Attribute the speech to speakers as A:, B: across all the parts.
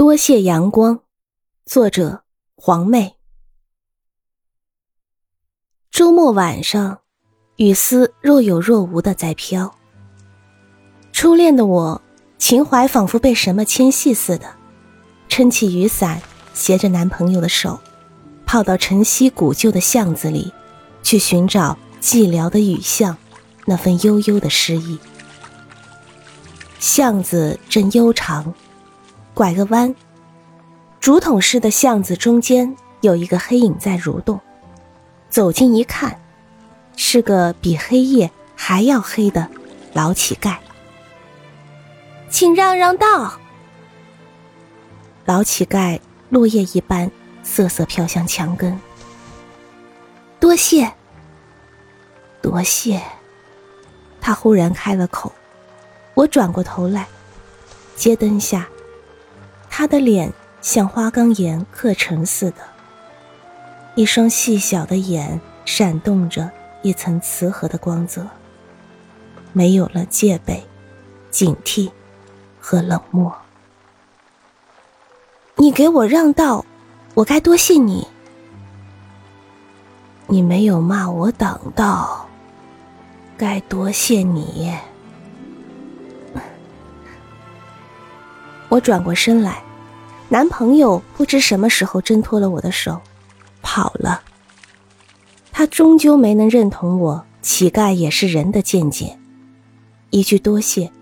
A: 多谢阳光，作者黄妹。周末晚上，雨丝若有若无的在飘。初恋的我，情怀仿佛被什么牵系似的，撑起雨伞，携着男朋友的手，跑到晨曦古旧的巷子里，去寻找寂寥的雨巷，那份悠悠的诗意。巷子正悠长。拐个弯，竹筒式的巷子中间有一个黑影在蠕动。走近一看，是个比黑夜还要黑的老乞丐。请让让道！老乞丐落叶一般瑟瑟飘向墙根。多谢，多谢。他忽然开了口。我转过头来，街灯下。他的脸像花岗岩刻成似的，一双细小的眼闪动着一层慈和的光泽，没有了戒备、警惕和冷漠。你给我让道，我该多谢你。你没有骂我挡道，该多谢你。我转过身来。男朋友不知什么时候挣脱了我的手，跑了。他终究没能认同我乞丐也是人的见解，一句多谢，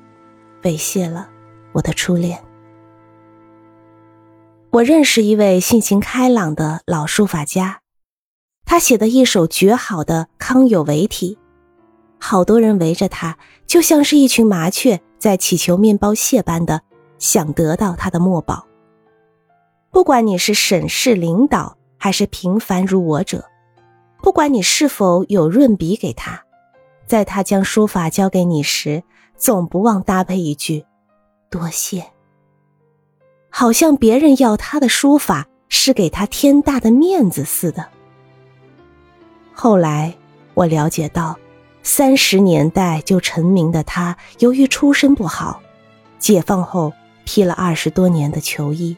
A: 猥亵了我的初恋。我认识一位性情开朗的老书法家，他写的一首绝好的康有为体，好多人围着他，就像是一群麻雀在祈求面包屑般的想得到他的墨宝。不管你是省市领导还是平凡如我者，不管你是否有润笔给他，在他将书法交给你时，总不忘搭配一句“多谢”，好像别人要他的书法是给他天大的面子似的。后来我了解到，三十年代就成名的他，由于出身不好，解放后披了二十多年的囚衣。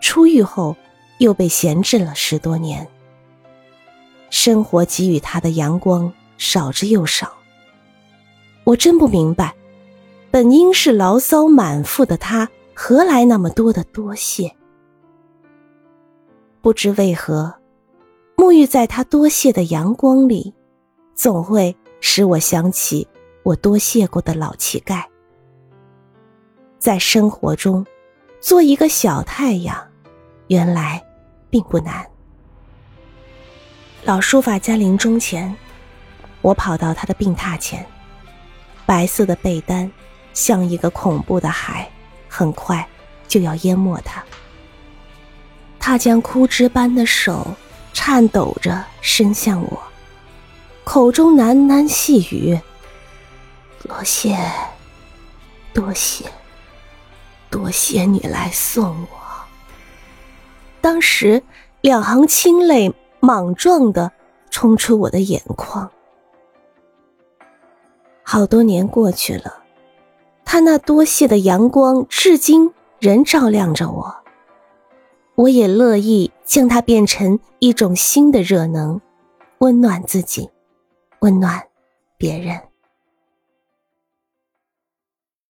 A: 出狱后，又被闲置了十多年。生活给予他的阳光少之又少。我真不明白，本应是牢骚满腹的他，何来那么多的多谢？不知为何，沐浴在他多谢的阳光里，总会使我想起我多谢过的老乞丐。在生活中。做一个小太阳，原来并不难。老书法家临终前，我跑到他的病榻前，白色的被单像一个恐怖的海，很快就要淹没他。他将枯枝般的手颤抖着伸向我，口中喃喃细语：“多谢，多谢。”多谢你来送我。当时，两行清泪莽撞的冲出我的眼眶。好多年过去了，他那多谢的阳光至今仍照亮着我。我也乐意将它变成一种新的热能，温暖自己，温暖别人。